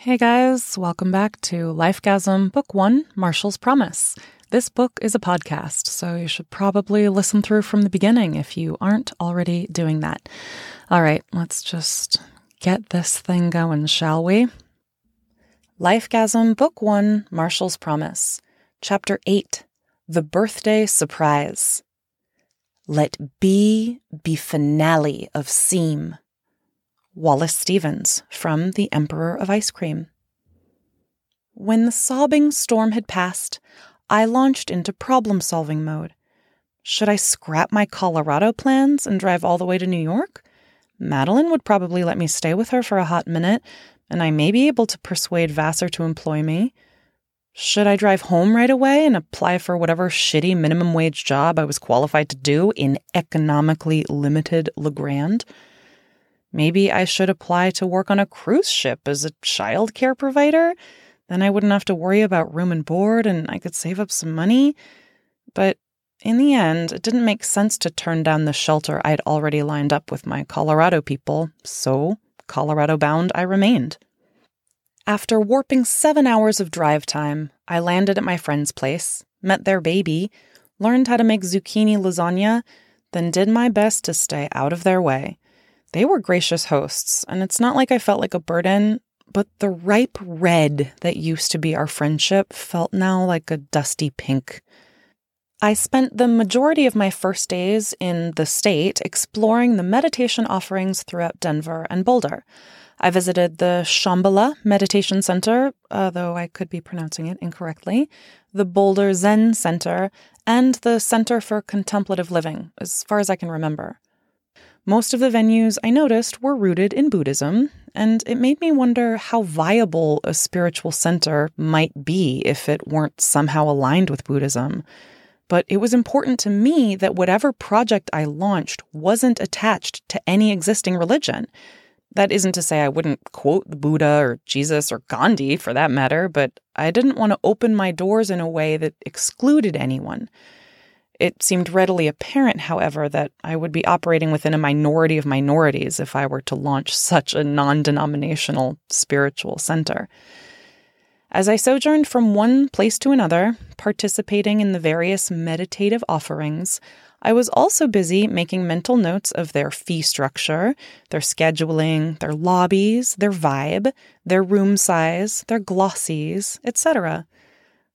Hey guys, welcome back to Lifegasm Book 1 Marshall's Promise. This book is a podcast, so you should probably listen through from the beginning if you aren't already doing that. All right, let's just get this thing going, shall we? Lifegasm Book 1 Marshall's Promise, Chapter 8 The Birthday Surprise. Let B be finale of seem. Wallace Stevens from The Emperor of Ice Cream. When the sobbing storm had passed, I launched into problem solving mode. Should I scrap my Colorado plans and drive all the way to New York? Madeline would probably let me stay with her for a hot minute, and I may be able to persuade Vassar to employ me. Should I drive home right away and apply for whatever shitty minimum wage job I was qualified to do in economically limited La Grande? Maybe I should apply to work on a cruise ship as a child care provider. Then I wouldn't have to worry about room and board and I could save up some money. But in the end, it didn't make sense to turn down the shelter I'd already lined up with my Colorado people, so Colorado bound I remained. After warping seven hours of drive time, I landed at my friend's place, met their baby, learned how to make zucchini lasagna, then did my best to stay out of their way. They were gracious hosts, and it's not like I felt like a burden, but the ripe red that used to be our friendship felt now like a dusty pink. I spent the majority of my first days in the state exploring the meditation offerings throughout Denver and Boulder. I visited the Shambhala Meditation Center, though I could be pronouncing it incorrectly, the Boulder Zen Center, and the Center for Contemplative Living, as far as I can remember. Most of the venues I noticed were rooted in Buddhism, and it made me wonder how viable a spiritual center might be if it weren't somehow aligned with Buddhism. But it was important to me that whatever project I launched wasn't attached to any existing religion. That isn't to say I wouldn't quote the Buddha or Jesus or Gandhi for that matter, but I didn't want to open my doors in a way that excluded anyone. It seemed readily apparent, however, that I would be operating within a minority of minorities if I were to launch such a non denominational spiritual center. As I sojourned from one place to another, participating in the various meditative offerings, I was also busy making mental notes of their fee structure, their scheduling, their lobbies, their vibe, their room size, their glossies, etc.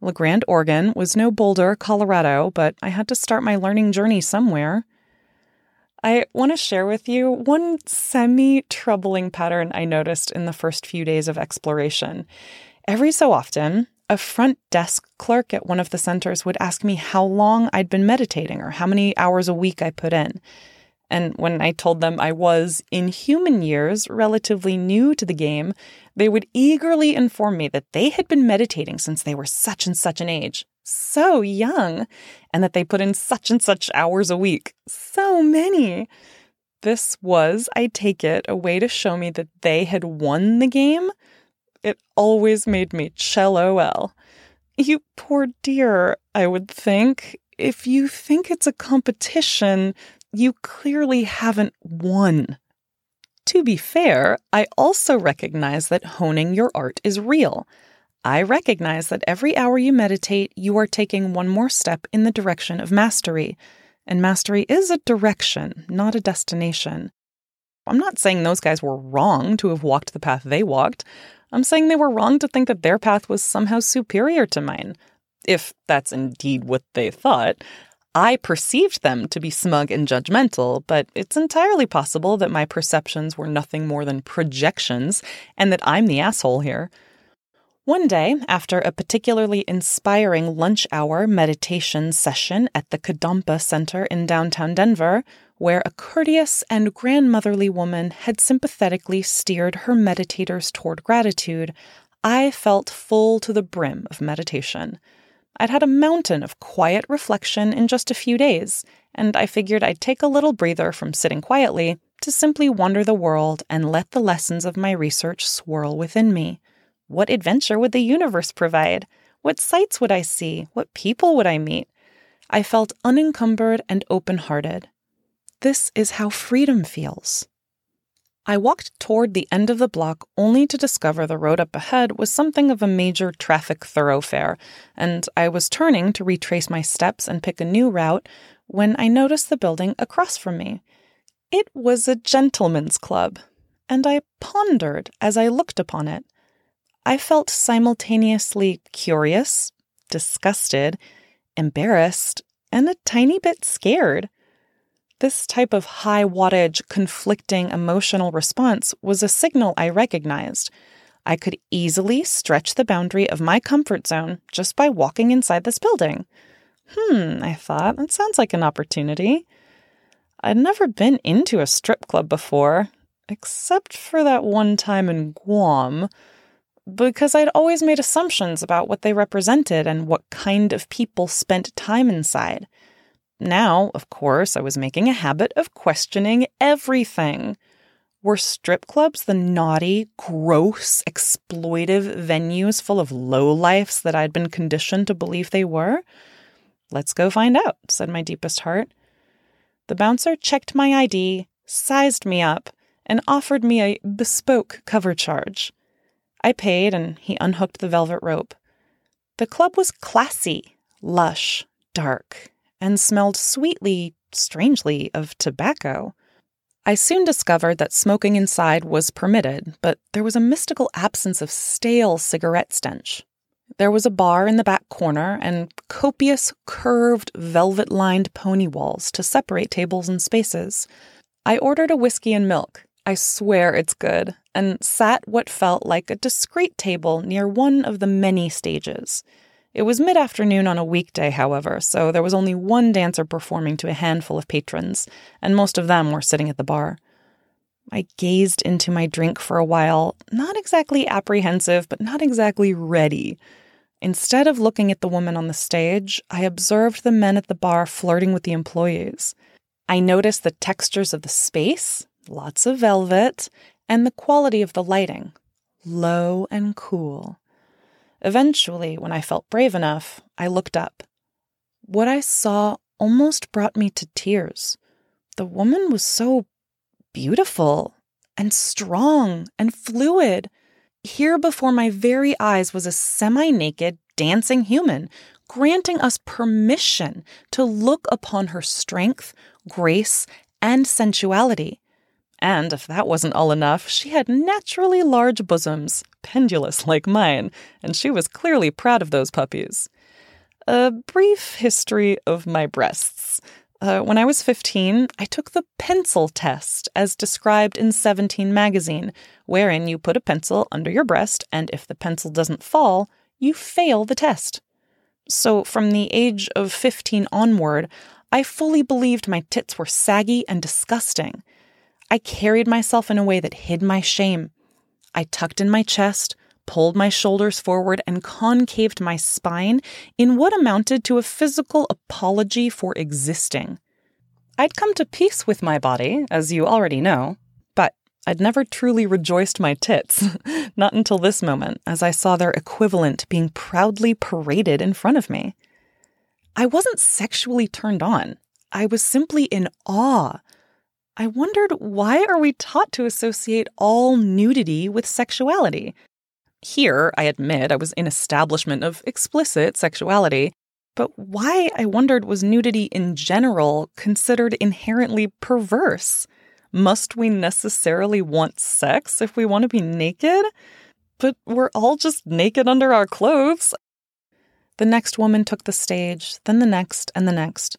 La Grande, Oregon was no Boulder, Colorado, but I had to start my learning journey somewhere. I want to share with you one semi troubling pattern I noticed in the first few days of exploration. Every so often, a front desk clerk at one of the centers would ask me how long I'd been meditating or how many hours a week I put in. And when I told them I was, in human years, relatively new to the game, they would eagerly inform me that they had been meditating since they were such and such an age, so young, and that they put in such and such hours a week, so many. This was, I take it, a way to show me that they had won the game. It always made me LOL. You poor dear, I would think. If you think it's a competition, you clearly haven't won. To be fair, I also recognize that honing your art is real. I recognize that every hour you meditate, you are taking one more step in the direction of mastery. And mastery is a direction, not a destination. I'm not saying those guys were wrong to have walked the path they walked. I'm saying they were wrong to think that their path was somehow superior to mine. If that's indeed what they thought. I perceived them to be smug and judgmental, but it's entirely possible that my perceptions were nothing more than projections and that I'm the asshole here. One day, after a particularly inspiring lunch hour meditation session at the Kadampa Center in downtown Denver, where a courteous and grandmotherly woman had sympathetically steered her meditators toward gratitude, I felt full to the brim of meditation. I'd had a mountain of quiet reflection in just a few days, and I figured I'd take a little breather from sitting quietly to simply wander the world and let the lessons of my research swirl within me. What adventure would the universe provide? What sights would I see? What people would I meet? I felt unencumbered and open hearted. This is how freedom feels. I walked toward the end of the block only to discover the road up ahead was something of a major traffic thoroughfare, and I was turning to retrace my steps and pick a new route when I noticed the building across from me. It was a gentleman's club, and I pondered as I looked upon it. I felt simultaneously curious, disgusted, embarrassed, and a tiny bit scared. This type of high wattage, conflicting emotional response was a signal I recognized. I could easily stretch the boundary of my comfort zone just by walking inside this building. Hmm, I thought, that sounds like an opportunity. I'd never been into a strip club before, except for that one time in Guam, because I'd always made assumptions about what they represented and what kind of people spent time inside. Now, of course, I was making a habit of questioning everything. Were strip clubs the naughty, gross, exploitive venues full of lowlifes that I'd been conditioned to believe they were? Let's go find out, said my deepest heart. The bouncer checked my ID, sized me up, and offered me a bespoke cover charge. I paid, and he unhooked the velvet rope. The club was classy, lush, dark, and smelled sweetly, strangely, of tobacco. I soon discovered that smoking inside was permitted, but there was a mystical absence of stale cigarette stench. There was a bar in the back corner and copious, curved, velvet lined pony walls to separate tables and spaces. I ordered a whiskey and milk. I swear it's good, and sat what felt like a discreet table near one of the many stages. It was mid afternoon on a weekday, however, so there was only one dancer performing to a handful of patrons, and most of them were sitting at the bar. I gazed into my drink for a while, not exactly apprehensive, but not exactly ready. Instead of looking at the woman on the stage, I observed the men at the bar flirting with the employees. I noticed the textures of the space, lots of velvet, and the quality of the lighting, low and cool. Eventually, when I felt brave enough, I looked up. What I saw almost brought me to tears. The woman was so beautiful and strong and fluid. Here before my very eyes was a semi naked, dancing human, granting us permission to look upon her strength, grace, and sensuality. And if that wasn't all enough, she had naturally large bosoms, pendulous like mine, and she was clearly proud of those puppies. A brief history of my breasts. Uh, when I was 15, I took the pencil test as described in 17 magazine, wherein you put a pencil under your breast, and if the pencil doesn't fall, you fail the test. So, from the age of 15 onward, I fully believed my tits were saggy and disgusting. I carried myself in a way that hid my shame. I tucked in my chest, pulled my shoulders forward, and concaved my spine in what amounted to a physical apology for existing. I'd come to peace with my body, as you already know, but I'd never truly rejoiced my tits, not until this moment, as I saw their equivalent being proudly paraded in front of me. I wasn't sexually turned on. I was simply in awe I wondered why are we taught to associate all nudity with sexuality? Here, I admit, I was in establishment of explicit sexuality, but why, I wondered, was nudity in general considered inherently perverse? Must we necessarily want sex if we want to be naked? But we're all just naked under our clothes. The next woman took the stage, then the next, and the next.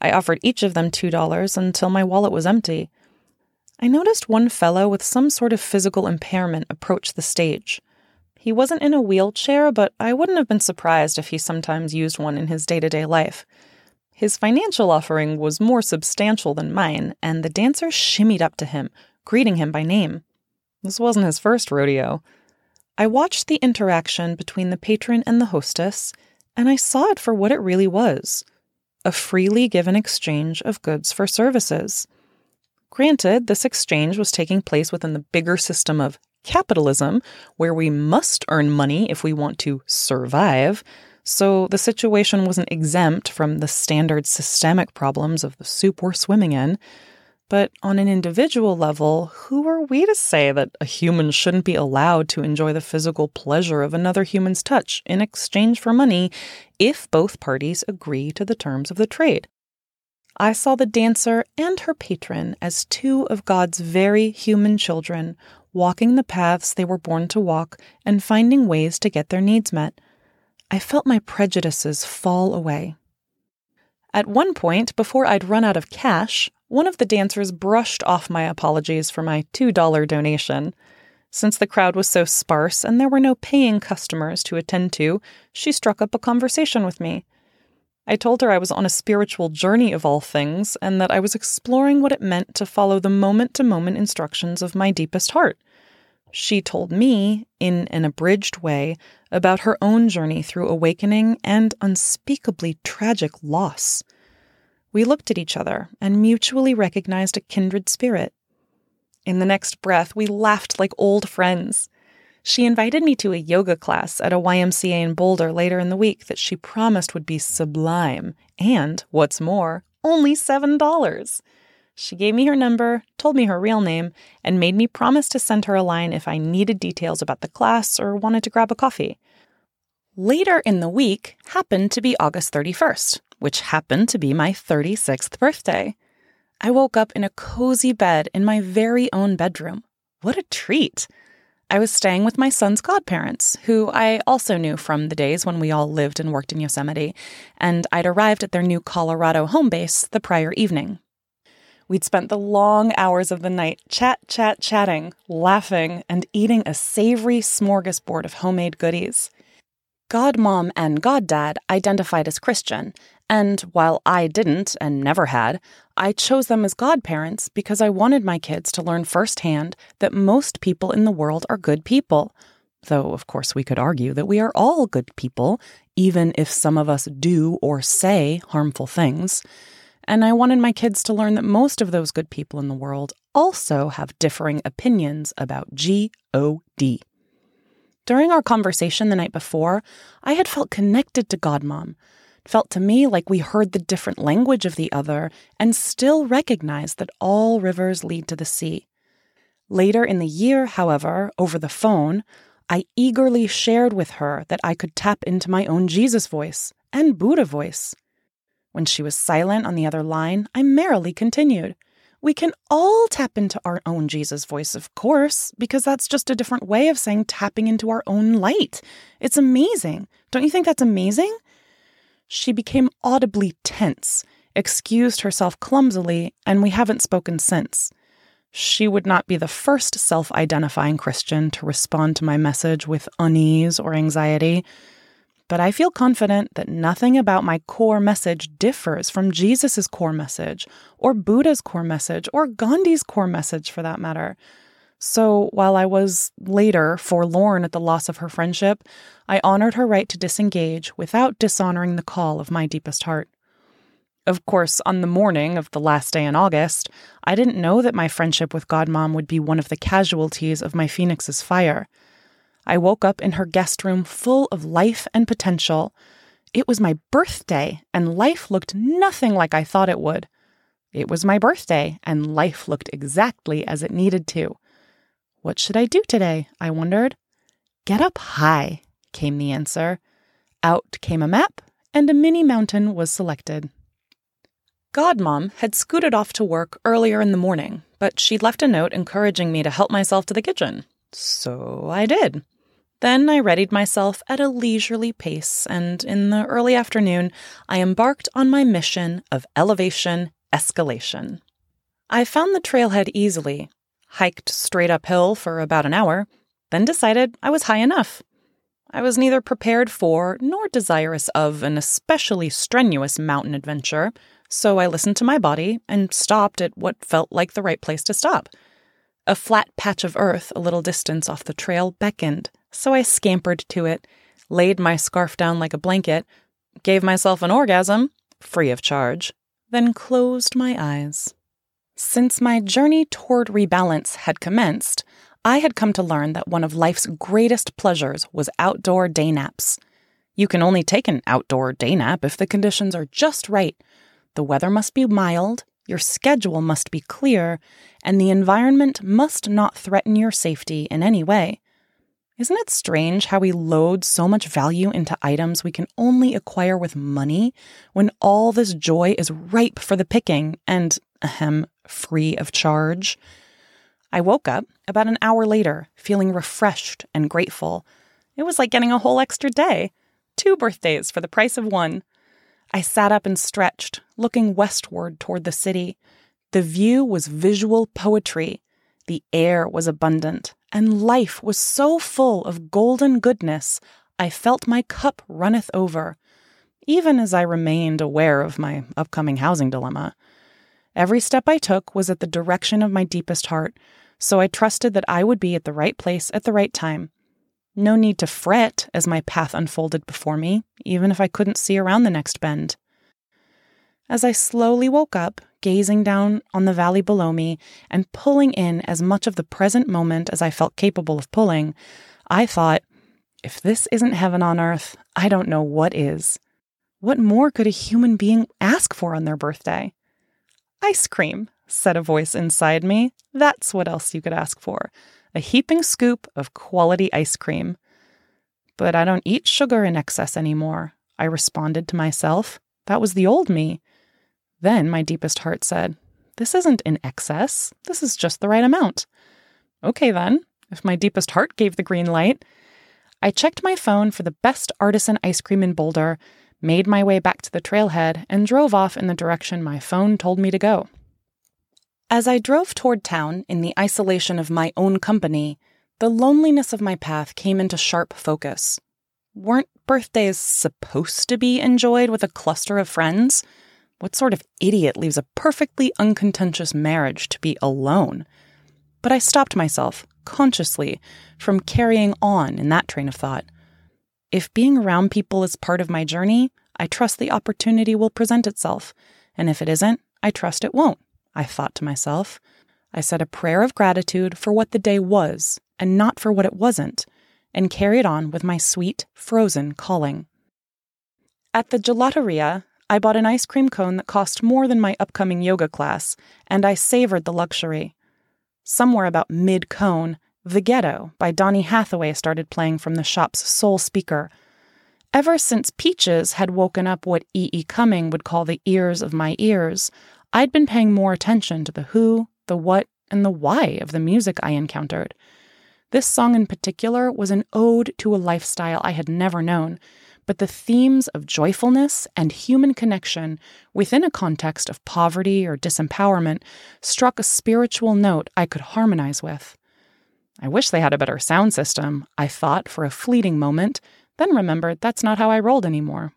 I offered each of them $2 until my wallet was empty. I noticed one fellow with some sort of physical impairment approach the stage. He wasn't in a wheelchair, but I wouldn't have been surprised if he sometimes used one in his day to day life. His financial offering was more substantial than mine, and the dancer shimmied up to him, greeting him by name. This wasn't his first rodeo. I watched the interaction between the patron and the hostess, and I saw it for what it really was a freely given exchange of goods for services. Granted, this exchange was taking place within the bigger system of capitalism, where we must earn money if we want to survive, so the situation wasn't exempt from the standard systemic problems of the soup we're swimming in. But on an individual level, who are we to say that a human shouldn't be allowed to enjoy the physical pleasure of another human's touch in exchange for money if both parties agree to the terms of the trade? I saw the dancer and her patron as two of God's very human children, walking the paths they were born to walk and finding ways to get their needs met. I felt my prejudices fall away. At one point, before I'd run out of cash, one of the dancers brushed off my apologies for my $2 donation. Since the crowd was so sparse and there were no paying customers to attend to, she struck up a conversation with me. I told her I was on a spiritual journey of all things and that I was exploring what it meant to follow the moment to moment instructions of my deepest heart. She told me, in an abridged way, about her own journey through awakening and unspeakably tragic loss. We looked at each other and mutually recognized a kindred spirit. In the next breath, we laughed like old friends. She invited me to a yoga class at a YMCA in Boulder later in the week that she promised would be sublime and, what's more, only $7. She gave me her number, told me her real name, and made me promise to send her a line if I needed details about the class or wanted to grab a coffee. Later in the week happened to be August 31st, which happened to be my 36th birthday. I woke up in a cozy bed in my very own bedroom. What a treat! I was staying with my son's godparents, who I also knew from the days when we all lived and worked in Yosemite, and I'd arrived at their new Colorado home base the prior evening. We'd spent the long hours of the night chat, chat, chatting, laughing, and eating a savory smorgasbord of homemade goodies. Godmom and Goddad identified as Christian, and while I didn't and never had, I chose them as godparents because I wanted my kids to learn firsthand that most people in the world are good people. Though, of course, we could argue that we are all good people, even if some of us do or say harmful things. And I wanted my kids to learn that most of those good people in the world also have differing opinions about G O D. During our conversation the night before, I had felt connected to Godmom. It felt to me like we heard the different language of the other and still recognized that all rivers lead to the sea. Later in the year, however, over the phone, I eagerly shared with her that I could tap into my own Jesus voice and Buddha voice. When she was silent on the other line, I merrily continued. We can all tap into our own Jesus voice, of course, because that's just a different way of saying tapping into our own light. It's amazing. Don't you think that's amazing? She became audibly tense, excused herself clumsily, and we haven't spoken since. She would not be the first self identifying Christian to respond to my message with unease or anxiety but I feel confident that nothing about my core message differs from Jesus' core message, or Buddha's core message, or Gandhi's core message for that matter. So while I was later forlorn at the loss of her friendship, I honored her right to disengage without dishonoring the call of my deepest heart. Of course, on the morning of the last day in August, I didn't know that my friendship with Godmom would be one of the casualties of my Phoenix's fire. I woke up in her guest room full of life and potential. It was my birthday, and life looked nothing like I thought it would. It was my birthday, and life looked exactly as it needed to. What should I do today? I wondered. Get up high, came the answer. Out came a map, and a mini mountain was selected. Godmom had scooted off to work earlier in the morning, but she'd left a note encouraging me to help myself to the kitchen. So I did. Then I readied myself at a leisurely pace, and in the early afternoon, I embarked on my mission of elevation escalation. I found the trailhead easily, hiked straight uphill for about an hour, then decided I was high enough. I was neither prepared for nor desirous of an especially strenuous mountain adventure, so I listened to my body and stopped at what felt like the right place to stop. A flat patch of earth a little distance off the trail beckoned, so I scampered to it, laid my scarf down like a blanket, gave myself an orgasm, free of charge, then closed my eyes. Since my journey toward rebalance had commenced, I had come to learn that one of life's greatest pleasures was outdoor day naps. You can only take an outdoor day nap if the conditions are just right. The weather must be mild, your schedule must be clear, and the environment must not threaten your safety in any way. Isn't it strange how we load so much value into items we can only acquire with money when all this joy is ripe for the picking and, ahem, free of charge? I woke up about an hour later, feeling refreshed and grateful. It was like getting a whole extra day. Two birthdays for the price of one. I sat up and stretched, looking westward toward the city. The view was visual poetry. The air was abundant, and life was so full of golden goodness, I felt my cup runneth over, even as I remained aware of my upcoming housing dilemma. Every step I took was at the direction of my deepest heart, so I trusted that I would be at the right place at the right time. No need to fret as my path unfolded before me, even if I couldn't see around the next bend. As I slowly woke up, gazing down on the valley below me and pulling in as much of the present moment as I felt capable of pulling, I thought, if this isn't heaven on earth, I don't know what is. What more could a human being ask for on their birthday? Ice cream, said a voice inside me. That's what else you could ask for. A heaping scoop of quality ice cream. But I don't eat sugar in excess anymore, I responded to myself. That was the old me. Then my deepest heart said, This isn't in excess. This is just the right amount. Okay, then, if my deepest heart gave the green light. I checked my phone for the best artisan ice cream in Boulder, made my way back to the trailhead, and drove off in the direction my phone told me to go. As I drove toward town in the isolation of my own company, the loneliness of my path came into sharp focus. Weren't birthdays supposed to be enjoyed with a cluster of friends? What sort of idiot leaves a perfectly uncontentious marriage to be alone? But I stopped myself, consciously, from carrying on in that train of thought. If being around people is part of my journey, I trust the opportunity will present itself. And if it isn't, I trust it won't, I thought to myself. I said a prayer of gratitude for what the day was and not for what it wasn't, and carried on with my sweet, frozen calling. At the gelateria, I bought an ice cream cone that cost more than my upcoming yoga class, and I savored the luxury. Somewhere about mid cone, The Ghetto by Donny Hathaway started playing from the shop's sole speaker. Ever since Peaches had woken up what E. E. Cumming would call the ears of my ears, I'd been paying more attention to the who, the what, and the why of the music I encountered. This song in particular was an ode to a lifestyle I had never known, but the themes of joyfulness and human connection within a context of poverty or disempowerment struck a spiritual note I could harmonize with. I wish they had a better sound system, I thought for a fleeting moment, then remembered that's not how I rolled anymore.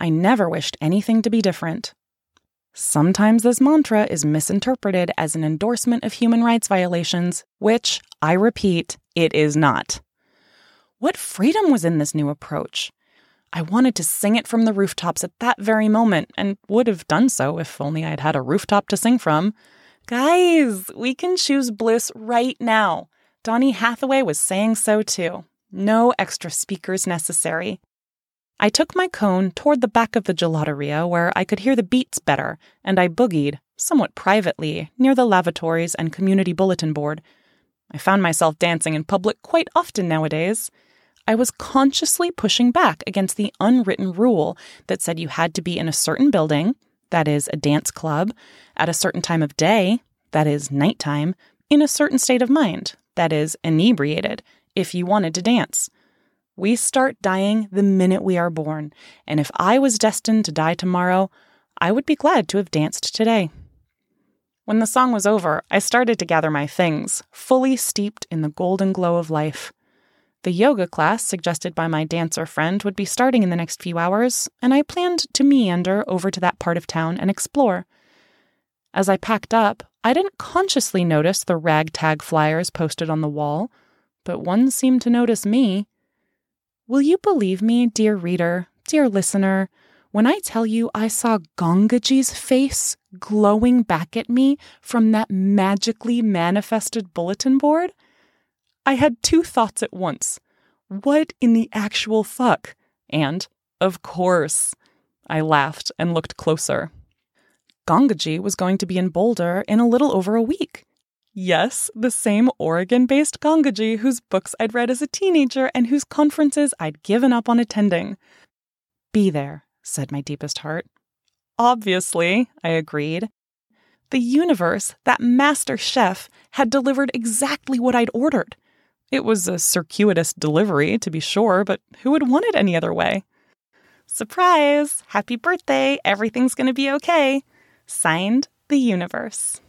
I never wished anything to be different. Sometimes this mantra is misinterpreted as an endorsement of human rights violations, which, I repeat, it is not. What freedom was in this new approach? I wanted to sing it from the rooftops at that very moment, and would have done so if only I had had a rooftop to sing from. Guys, we can choose bliss right now. Donny Hathaway was saying so too. No extra speakers necessary. I took my cone toward the back of the gelateria where I could hear the beats better, and I boogied, somewhat privately, near the lavatories and community bulletin board. I found myself dancing in public quite often nowadays. I was consciously pushing back against the unwritten rule that said you had to be in a certain building, that is, a dance club, at a certain time of day, that is, nighttime, in a certain state of mind, that is, inebriated, if you wanted to dance. We start dying the minute we are born, and if I was destined to die tomorrow, I would be glad to have danced today. When the song was over, I started to gather my things, fully steeped in the golden glow of life. The yoga class suggested by my dancer friend would be starting in the next few hours, and I planned to meander over to that part of town and explore. As I packed up, I didn't consciously notice the ragtag flyers posted on the wall, but one seemed to notice me. Will you believe me, dear reader, dear listener, when I tell you I saw Gangaji's face glowing back at me from that magically manifested bulletin board? I had two thoughts at once. What in the actual fuck? And, of course, I laughed and looked closer. Gangaji was going to be in Boulder in a little over a week. Yes, the same Oregon based Gangaji whose books I'd read as a teenager and whose conferences I'd given up on attending. Be there, said my deepest heart. Obviously, I agreed. The universe, that master chef, had delivered exactly what I'd ordered. It was a circuitous delivery, to be sure, but who would want it any other way? Surprise! Happy birthday! Everything's gonna be okay. Signed, the universe.